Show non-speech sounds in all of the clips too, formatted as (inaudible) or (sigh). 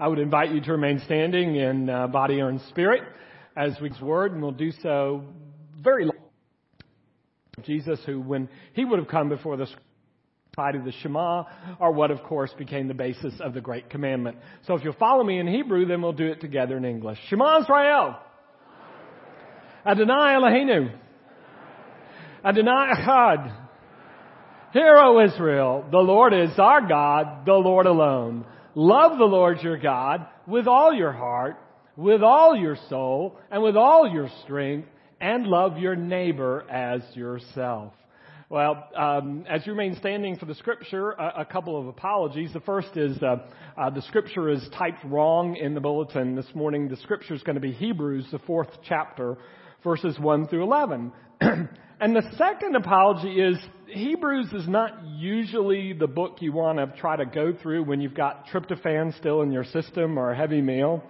I would invite you to remain standing in uh, body and spirit as we's word, and we'll do so very long. Jesus, who when he would have come before the side of the Shema, are what of course became the basis of the Great Commandment. So if you'll follow me in Hebrew, then we'll do it together in English. Shema Israel. Adonai Eloheinu. Adonai Echad. Hear, O Israel, the Lord is our God, the Lord alone. Love the Lord your God with all your heart, with all your soul, and with all your strength, and love your neighbor as yourself. Well, um, as you remain standing for the scripture, a, a couple of apologies. The first is uh, uh, the scripture is typed wrong in the bulletin this morning. The scripture is going to be Hebrews, the fourth chapter, verses 1 through 11. (clears throat) and the second apology is Hebrews is not usually the book you want to try to go through when you've got tryptophan still in your system or a heavy meal.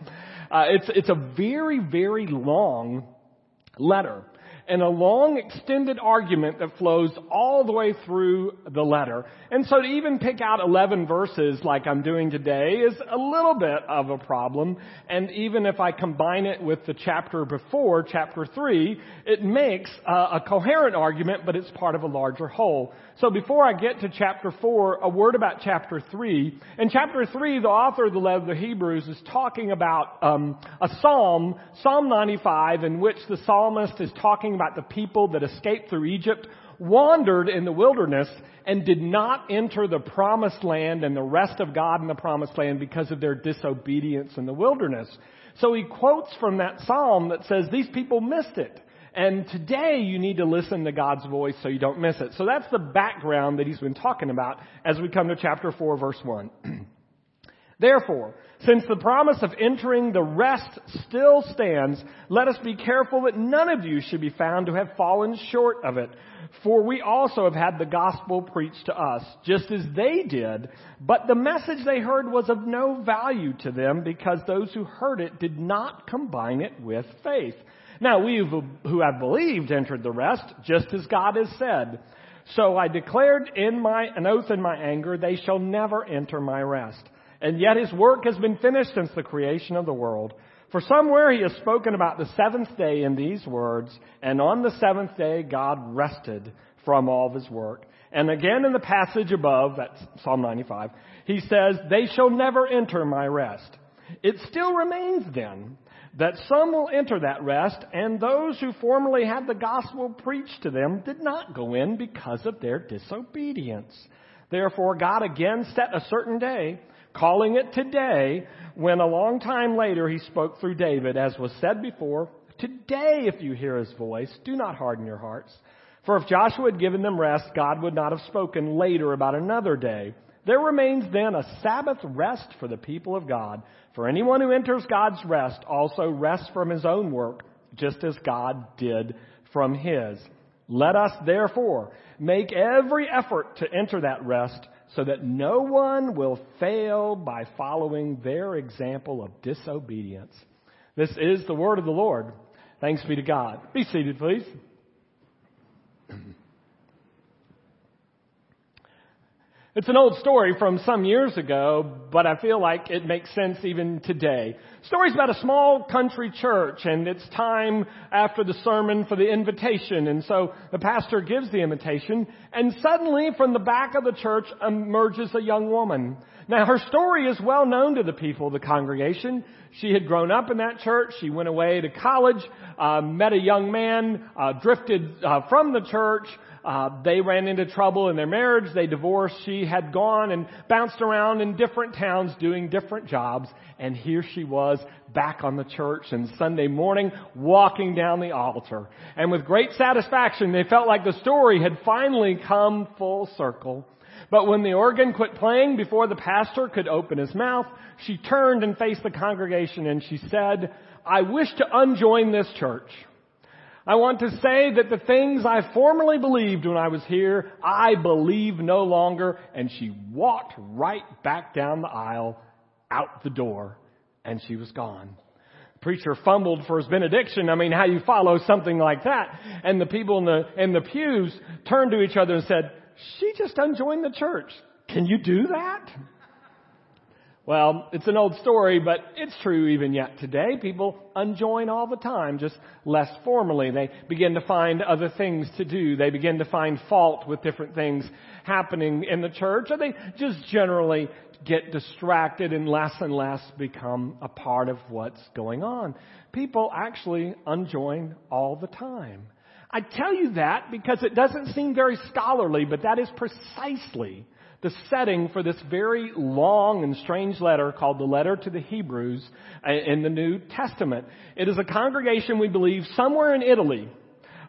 Uh, it's, it's a very, very long letter and a long extended argument that flows all the way through the letter. And so to even pick out 11 verses like I'm doing today is a little bit of a problem. And even if I combine it with the chapter before, chapter 3, it makes a, a coherent argument, but it's part of a larger whole. So before I get to chapter 4, a word about chapter 3. In chapter 3, the author of the letter of the Hebrews is talking about um, a psalm, Psalm 95, in which the psalmist is talking about the people that escaped through Egypt, wandered in the wilderness, and did not enter the promised land and the rest of God in the promised land because of their disobedience in the wilderness. So he quotes from that psalm that says these people missed it. And today you need to listen to God's voice so you don't miss it. So that's the background that he's been talking about as we come to chapter 4 verse 1. (clears throat) Therefore, since the promise of entering the rest still stands, let us be careful that none of you should be found to have fallen short of it. For we also have had the gospel preached to us, just as they did, but the message they heard was of no value to them because those who heard it did not combine it with faith. Now we who have believed entered the rest, just as God has said. So I declared in my, an oath in my anger, they shall never enter my rest. And yet his work has been finished since the creation of the world. For somewhere he has spoken about the seventh day in these words, and on the seventh day God rested from all of his work. And again in the passage above, that's Psalm 95, he says, they shall never enter my rest. It still remains then that some will enter that rest, and those who formerly had the gospel preached to them did not go in because of their disobedience. Therefore God again set a certain day calling it today, when a long time later he spoke through David, as was said before, Today, if you hear his voice, do not harden your hearts. For if Joshua had given them rest, God would not have spoken later about another day. There remains then a Sabbath rest for the people of God. For anyone who enters God's rest also rests from his own work, just as God did from his. Let us therefore make every effort to enter that rest so that no one will fail by following their example of disobedience. This is the word of the Lord. Thanks be to God. Be seated, please. (clears throat) It's an old story from some years ago, but I feel like it makes sense even today. Story's about a small country church and it's time after the sermon for the invitation. And so the pastor gives the invitation and suddenly from the back of the church emerges a young woman. Now her story is well known to the people of the congregation. She had grown up in that church. She went away to college, uh, met a young man, uh, drifted uh, from the church, uh, they ran into trouble in their marriage. They divorced. She had gone and bounced around in different towns doing different jobs. And here she was back on the church and Sunday morning walking down the altar. And with great satisfaction, they felt like the story had finally come full circle. But when the organ quit playing before the pastor could open his mouth, she turned and faced the congregation and she said, I wish to unjoin this church. I want to say that the things I formerly believed when I was here, I believe no longer. And she walked right back down the aisle, out the door, and she was gone. Preacher fumbled for his benediction. I mean, how you follow something like that? And the people in the, in the pews turned to each other and said, she just unjoined the church. Can you do that? Well, it's an old story, but it's true even yet today. People unjoin all the time, just less formally. They begin to find other things to do. They begin to find fault with different things happening in the church, or they just generally get distracted and less and less become a part of what's going on. People actually unjoin all the time. I tell you that because it doesn't seem very scholarly, but that is precisely the setting for this very long and strange letter called the letter to the Hebrews uh, in the New Testament. It is a congregation, we believe, somewhere in Italy.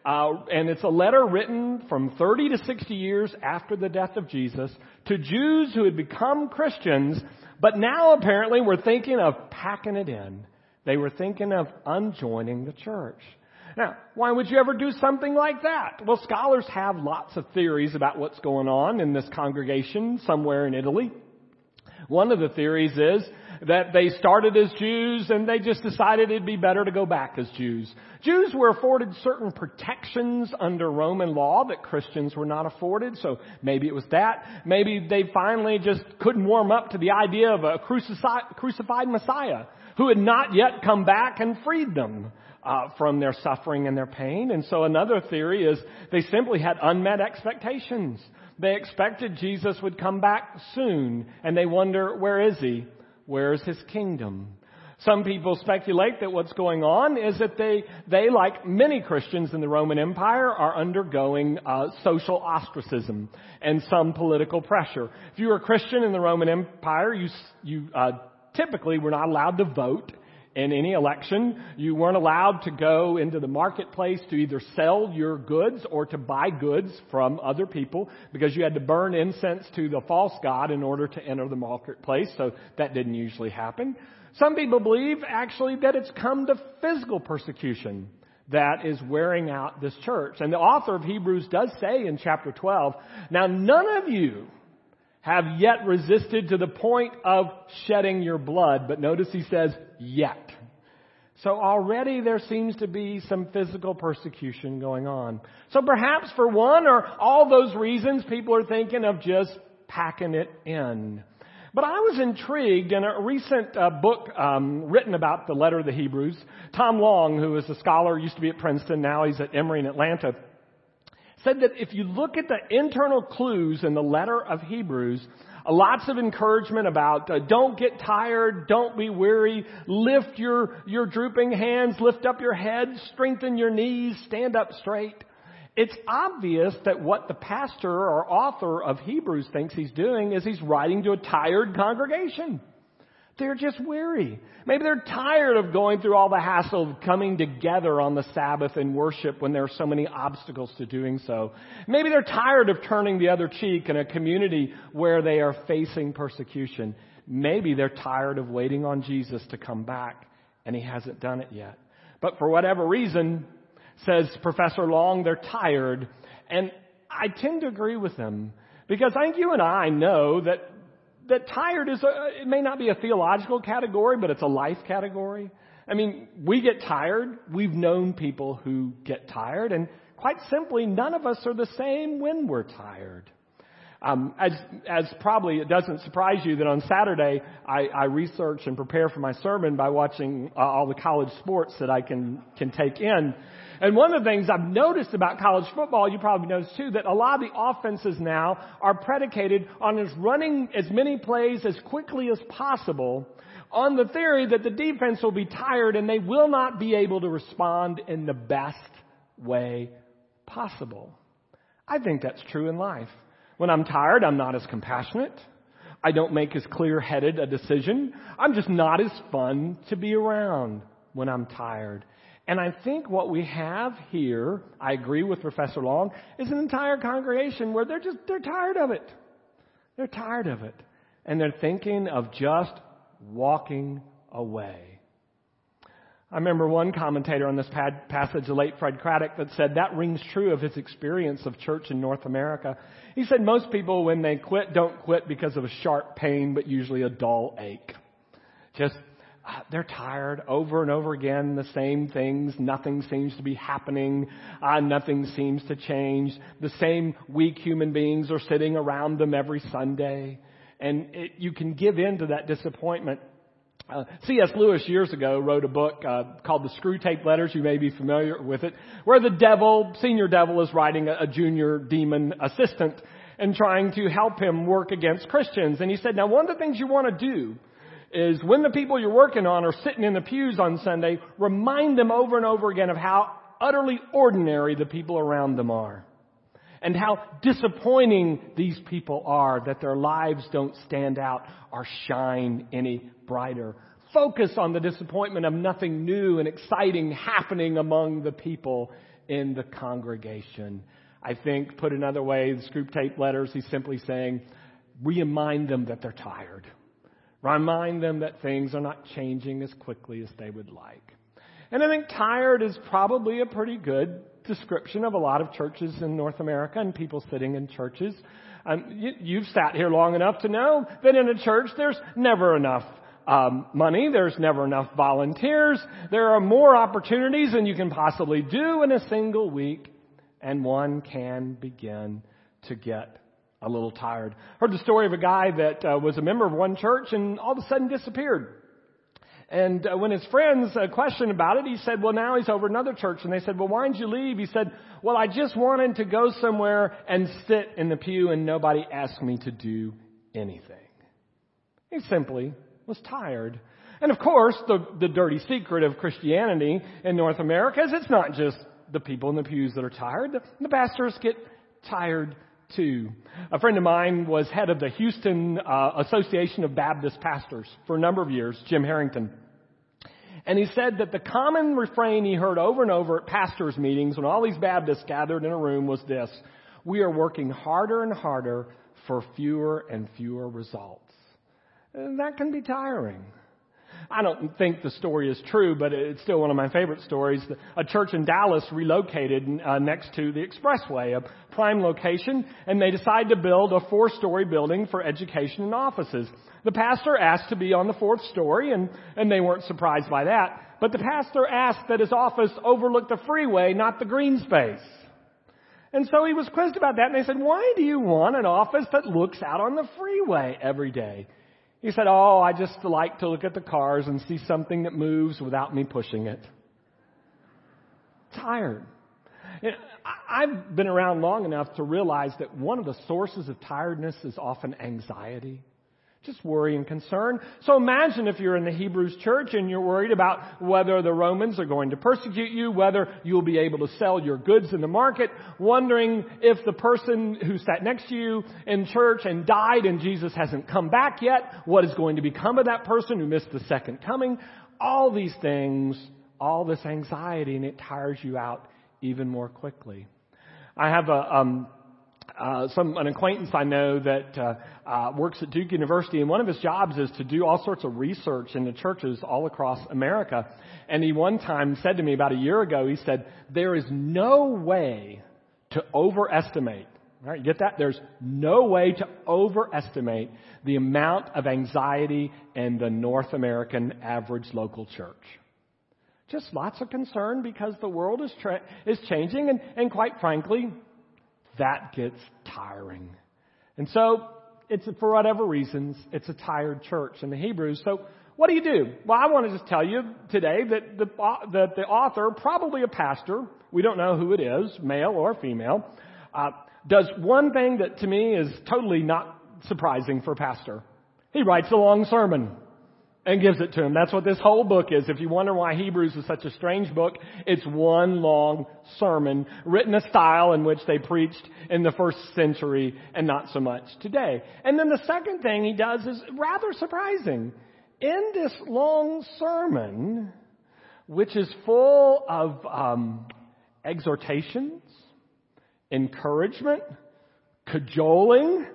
Uh, and it's a letter written from 30 to 60 years after the death of Jesus to Jews who had become Christians, but now apparently were thinking of packing it in. They were thinking of unjoining the church. Now, why would you ever do something like that? Well, scholars have lots of theories about what's going on in this congregation somewhere in Italy. One of the theories is that they started as Jews and they just decided it'd be better to go back as Jews. Jews were afforded certain protections under Roman law that Christians were not afforded, so maybe it was that. Maybe they finally just couldn't warm up to the idea of a crucified Messiah who had not yet come back and freed them uh, from their suffering and their pain. And so another theory is they simply had unmet expectations. They expected Jesus would come back soon, and they wonder, where is he? Where is his kingdom? Some people speculate that what's going on is that they, they like many Christians in the Roman Empire, are undergoing uh, social ostracism and some political pressure. If you were a Christian in the Roman Empire, you, you uh, typically were not allowed to vote in any election. You weren't allowed to go into the marketplace to either sell your goods or to buy goods from other people because you had to burn incense to the false god in order to enter the marketplace. So that didn't usually happen. Some people believe actually that it's come to physical persecution that is wearing out this church. And the author of Hebrews does say in chapter 12, now none of you have yet resisted to the point of shedding your blood. But notice he says, yet. So already there seems to be some physical persecution going on. So perhaps for one or all those reasons, people are thinking of just packing it in. But I was intrigued in a recent uh, book um, written about the letter of the Hebrews. Tom Long, who is a scholar, used to be at Princeton, now he's at Emory in Atlanta said that if you look at the internal clues in the letter of Hebrews, lots of encouragement about uh, don't get tired, don't be weary, lift your, your drooping hands, lift up your head, strengthen your knees, stand up straight. It's obvious that what the pastor or author of Hebrews thinks he's doing is he's writing to a tired congregation. They're just weary. Maybe they're tired of going through all the hassle of coming together on the Sabbath and worship when there are so many obstacles to doing so. Maybe they're tired of turning the other cheek in a community where they are facing persecution. Maybe they're tired of waiting on Jesus to come back and he hasn't done it yet. But for whatever reason, says Professor Long, they're tired. And I tend to agree with them because I think you and I know that that tired is a, it may not be a theological category, but it's a life category. I mean, we get tired. We've known people who get tired, and quite simply, none of us are the same when we're tired. Um, as, as probably it doesn't surprise you that on Saturday I, I research and prepare for my sermon by watching uh, all the college sports that I can can take in. And one of the things I've noticed about college football, you probably noticed too, that a lot of the offenses now are predicated on us running as many plays as quickly as possible on the theory that the defense will be tired and they will not be able to respond in the best way possible. I think that's true in life. When I'm tired, I'm not as compassionate. I don't make as clear headed a decision. I'm just not as fun to be around when I'm tired. And I think what we have here, I agree with Professor Long, is an entire congregation where they're just, they're tired of it. They're tired of it. And they're thinking of just walking away. I remember one commentator on this passage, the late Fred Craddock, that said that rings true of his experience of church in North America. He said most people, when they quit, don't quit because of a sharp pain, but usually a dull ache. Just they're tired over and over again, the same things. Nothing seems to be happening. Uh, nothing seems to change. The same weak human beings are sitting around them every Sunday. and it, you can give in to that disappointment. Uh, C.S. Lewis years ago wrote a book uh, called The Screwtape Letters. You may be familiar with it, where the devil, senior devil, is writing a, a junior demon assistant and trying to help him work against Christians. And he said, now one of the things you want to do is when the people you're working on are sitting in the pews on Sunday, remind them over and over again of how utterly ordinary the people around them are. And how disappointing these people are that their lives don't stand out or shine any brighter. Focus on the disappointment of nothing new and exciting happening among the people in the congregation. I think, put another way, the Screwtape letters, he's simply saying, remind them that they're tired. Remind them that things are not changing as quickly as they would like. And I think tired is probably a pretty good description of a lot of churches in North America and people sitting in churches. Um, you, you've sat here long enough to know that in a church there's never enough um, money. There's never enough volunteers. There are more opportunities than you can possibly do in a single week, and one can begin to get a little tired. Heard the story of a guy that uh, was a member of one church and all of a sudden disappeared. And uh, when his friends uh, questioned about it, he said, well, now he's over another church. And they said, well, why did you leave? He said, well, I just wanted to go somewhere and sit in the pew and nobody asked me to do anything. He simply was tired. And of course, the, the dirty secret of Christianity in North America is it's not just the people in the pews that are tired. The pastors get tired too. A friend of mine was head of the Houston uh, Association of Baptist Pastors for a number of years, Jim Harrington. And he said that the common refrain he heard over and over at pastors' meetings when all these Baptists gathered in a room was this We are working harder and harder for fewer and fewer results. And that can be tiring. I don't think the story is true, but it's still one of my favorite stories. A church in Dallas relocated uh, next to the expressway, a prime location, and they decided to build a four-story building for education and offices. The pastor asked to be on the fourth story, and, and they weren't surprised by that. But the pastor asked that his office overlook the freeway, not the green space. And so he was quizzed about that, and they said, why do you want an office that looks out on the freeway every day? He said, Oh, I just like to look at the cars and see something that moves without me pushing it. Tired. I've been around long enough to realize that one of the sources of tiredness is often anxiety. Just worry and concern. So imagine if you're in the Hebrews church and you're worried about whether the Romans are going to persecute you, whether you'll be able to sell your goods in the market, wondering if the person who sat next to you in church and died and Jesus hasn't come back yet, what is going to become of that person who missed the second coming. All these things, all this anxiety, and it tires you out even more quickly. I have a, um, uh, some an acquaintance I know that uh, uh, works at Duke University, and one of his jobs is to do all sorts of research in the churches all across America. And he one time said to me about a year ago, he said, "There is no way to overestimate." Right, you get that? There's no way to overestimate the amount of anxiety in the North American average local church. Just lots of concern because the world is tra- is changing, and, and quite frankly, that gets tiring. And so, it's for whatever reasons, it's a tired church in the Hebrews. So, what do you do? Well, I want to just tell you today that the, that the author, probably a pastor, we don't know who it is, male or female, uh, does one thing that to me is totally not surprising for a pastor. He writes a long sermon and gives it to him. That's what this whole book is. If you wonder why Hebrews is such a strange book, it's one long sermon written a style in which they preached in the first century and not so much today. And then the second thing he does is rather surprising. In this long sermon, which is full of um, exhortations, encouragement, cajoling,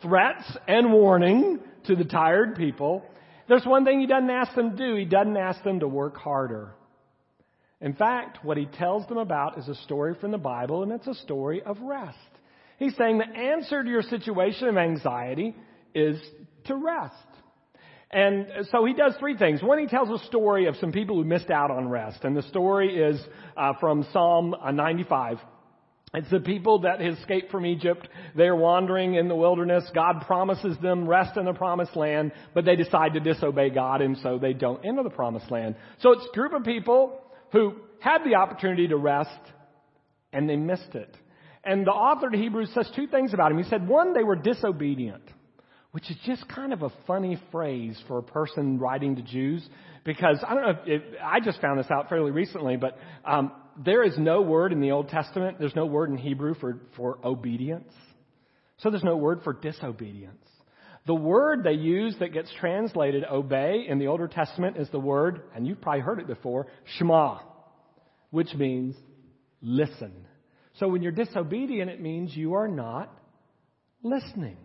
threats, and warning to the tired people, there's one thing he doesn't ask them to do. He doesn't ask them to work harder. In fact, what he tells them about is a story from the Bible, and it's a story of rest. He's saying the answer to your situation of anxiety is to rest. And so he does three things. One, he tells a story of some people who missed out on rest. And the story is uh, from Psalm uh, 95. It's the people that escaped from Egypt. They're wandering in the wilderness. God promises them rest in the promised land, but they decide to disobey God and so they don't enter the promised land. So it's a group of people who had the opportunity to rest and they missed it. And the author to Hebrews says two things about him. He said, one, they were disobedient, which is just kind of a funny phrase for a person writing to Jews because I don't know if, if I just found this out fairly recently, but um, there is no word in the Old Testament, there's no word in Hebrew for, for obedience. So there's no word for disobedience. The word they use that gets translated obey in the Older Testament is the word, and you've probably heard it before, Shema, which means listen. So when you're disobedient, it means you are not listening.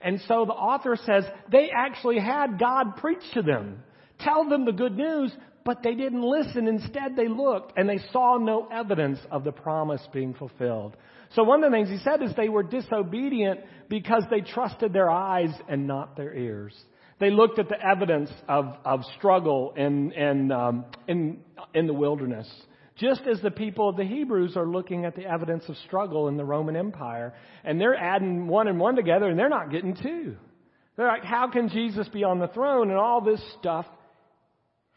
And so the author says they actually had God preach to them, tell them the good news, but they didn't listen. Instead, they looked and they saw no evidence of the promise being fulfilled. So one of the things he said is they were disobedient because they trusted their eyes and not their ears. They looked at the evidence of, of struggle in, in, um, in, in the wilderness. Just as the people of the Hebrews are looking at the evidence of struggle in the Roman Empire, and they're adding one and one together, and they're not getting two. They're like, how can Jesus be on the throne and all this stuff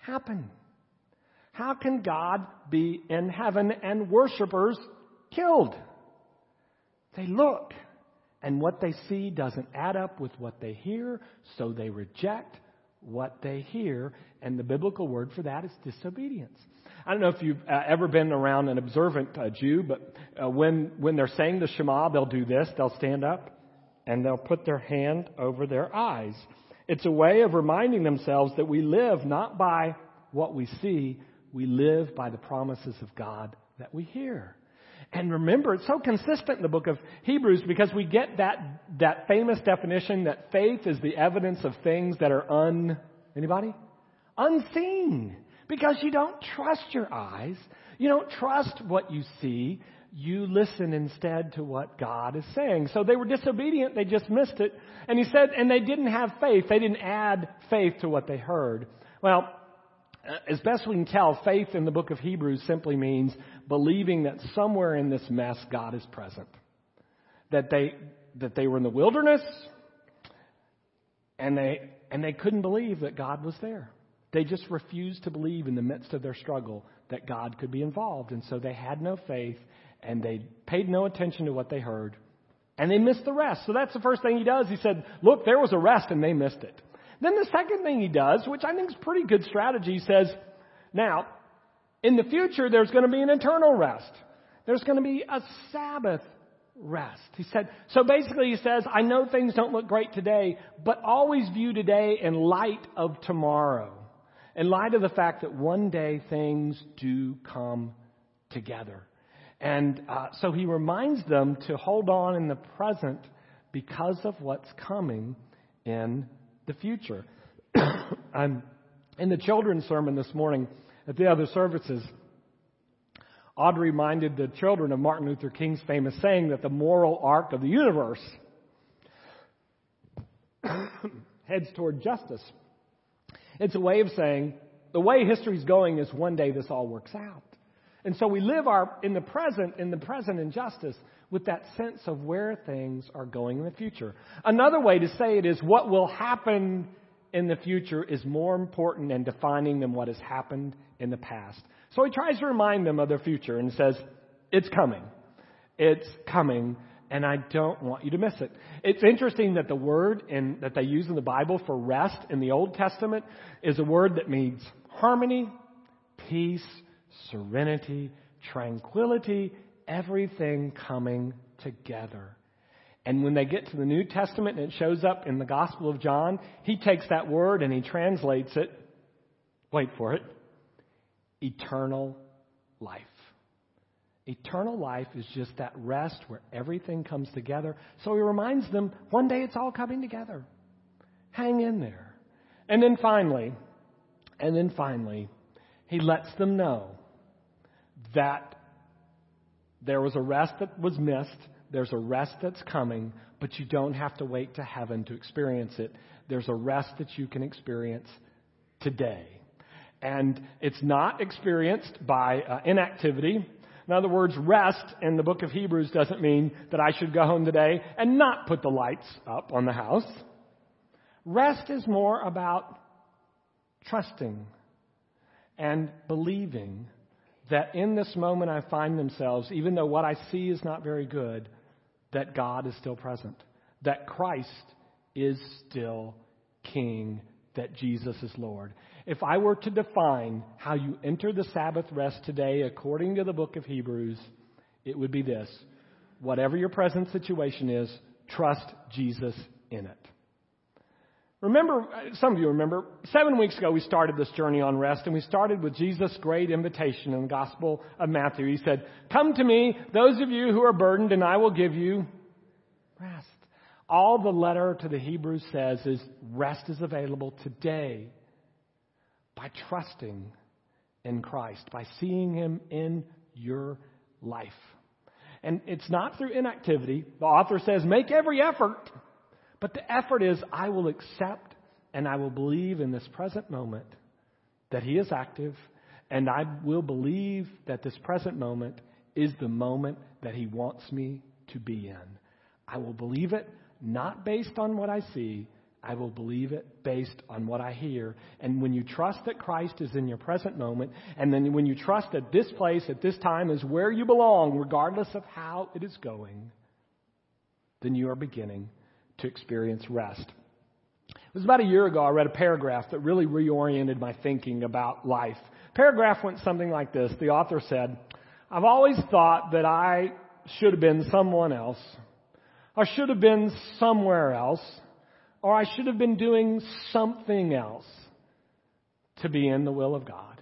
happen? How can God be in heaven and worshipers killed? They look, and what they see doesn't add up with what they hear, so they reject what they hear, and the biblical word for that is disobedience. I don't know if you've uh, ever been around an observant uh, Jew, but uh, when, when they're saying the Shema, they'll do this. They'll stand up and they'll put their hand over their eyes. It's a way of reminding themselves that we live not by what we see, we live by the promises of God that we hear. And remember, it's so consistent in the book of Hebrews because we get that, that famous definition that faith is the evidence of things that are un, anybody? Unseen. Because you don't trust your eyes. You don't trust what you see. You listen instead to what God is saying. So they were disobedient. They just missed it. And he said, and they didn't have faith. They didn't add faith to what they heard. Well, Uh, as best we can tell, faith in the book of Hebrews simply means believing that somewhere in this mess God is present. That they, that they were in the wilderness and they, and they couldn't believe that God was there. They just refused to believe in the midst of their struggle that God could be involved. And so they had no faith and they paid no attention to what they heard. And they missed the rest. So that's the first thing he does. He said, look, there was a rest and they missed it. Then the second thing he does, which I think is pretty good strategy, says, now, in the future, there's going to be an eternal rest. There's going to be a Sabbath rest. He said, so basically he says, I know things don't look great today, but always view today in light of tomorrow in light of the fact that one day things do come together. And uh, so he reminds them to hold on in the present because of what's coming in the future. (coughs) I'm in the children's sermon this morning at the other services. Audrey reminded the children of Martin Luther King's famous saying that the moral arc of the universe (coughs) heads toward justice. It's a way of saying the way history's going is one day this all works out. And so we live our, in the present, in the present injustice with that sense of where things are going in the future. Another way to say it is what will happen in the future is more important and defining than what has happened in the past. So he tries to remind them of their future and says, it's coming. It's coming and I don't want you to miss it. It's interesting that the word in, that they use in the Bible for rest in the Old Testament is a word that means harmony, peace, serenity, tranquility, everything coming together. And when they get to the New Testament and it shows up in the Gospel of John, he takes that word and he translates it, wait for it, eternal life. Eternal life is just that rest where everything comes together. So he reminds them one day it's all coming together. Hang in there. And then finally, and then finally, he lets them know that there was a rest that was missed, there's a rest that's coming, but you don't have to wait to heaven to experience it. There's a rest that you can experience today. And it's not experienced by uh, inactivity In other words, rest in the book of Hebrews doesn't mean that I should go home today and not put the lights up on the house. Rest is more about trusting and believing that in this moment I find themselves, even though what I see is not very good, that God is still present, that Christ is still King, that Jesus is Lord. If I were to define how you enter the Sabbath rest today according to the book of Hebrews, it would be this. Whatever your present situation is, trust Jesus in it. Remember, uh, some of you remember, seven weeks ago we started this journey on rest, and we started with Jesus' great invitation in the Gospel of Matthew. He said, Come to me, those of you who are burdened, and I will give you rest. All the letter to the Hebrews says is rest is available today by trusting in Christ, by seeing Him in your life. And it's not through inactivity. The author says, make every effort. But the effort is, I will accept and I will believe in this present moment that He is active, and I will believe that this present moment is the moment that He wants me to be in. I will believe it not based on what I see, I will believe it based on what I hear. And when you trust that Christ is in your present moment, and then when you trust that this place at this time is where you belong, regardless of how it is going, then you are beginning to experience rest. It was about a year ago I read a paragraph that really reoriented my thinking about life. Paragraph went something like this. The author said, I've always thought that I should have been someone else, I should have been somewhere else, or I should have been doing something else to be in the will of God.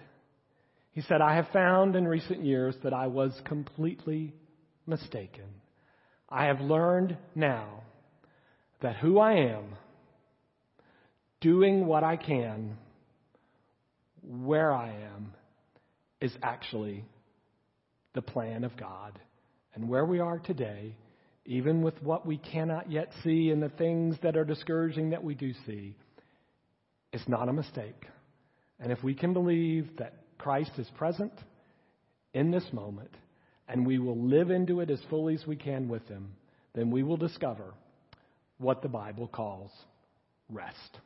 He said, I have found in recent years that I was completely mistaken. I have learned now that who I am, doing what I can, where I am, is actually the plan of God. And where we are today, even with what we cannot yet see and the things that are discouraging that we do see, is not a mistake. And if we can believe that Christ is present in this moment, and we will live into it as fully as we can with Him, then we will discover what the Bible calls rest.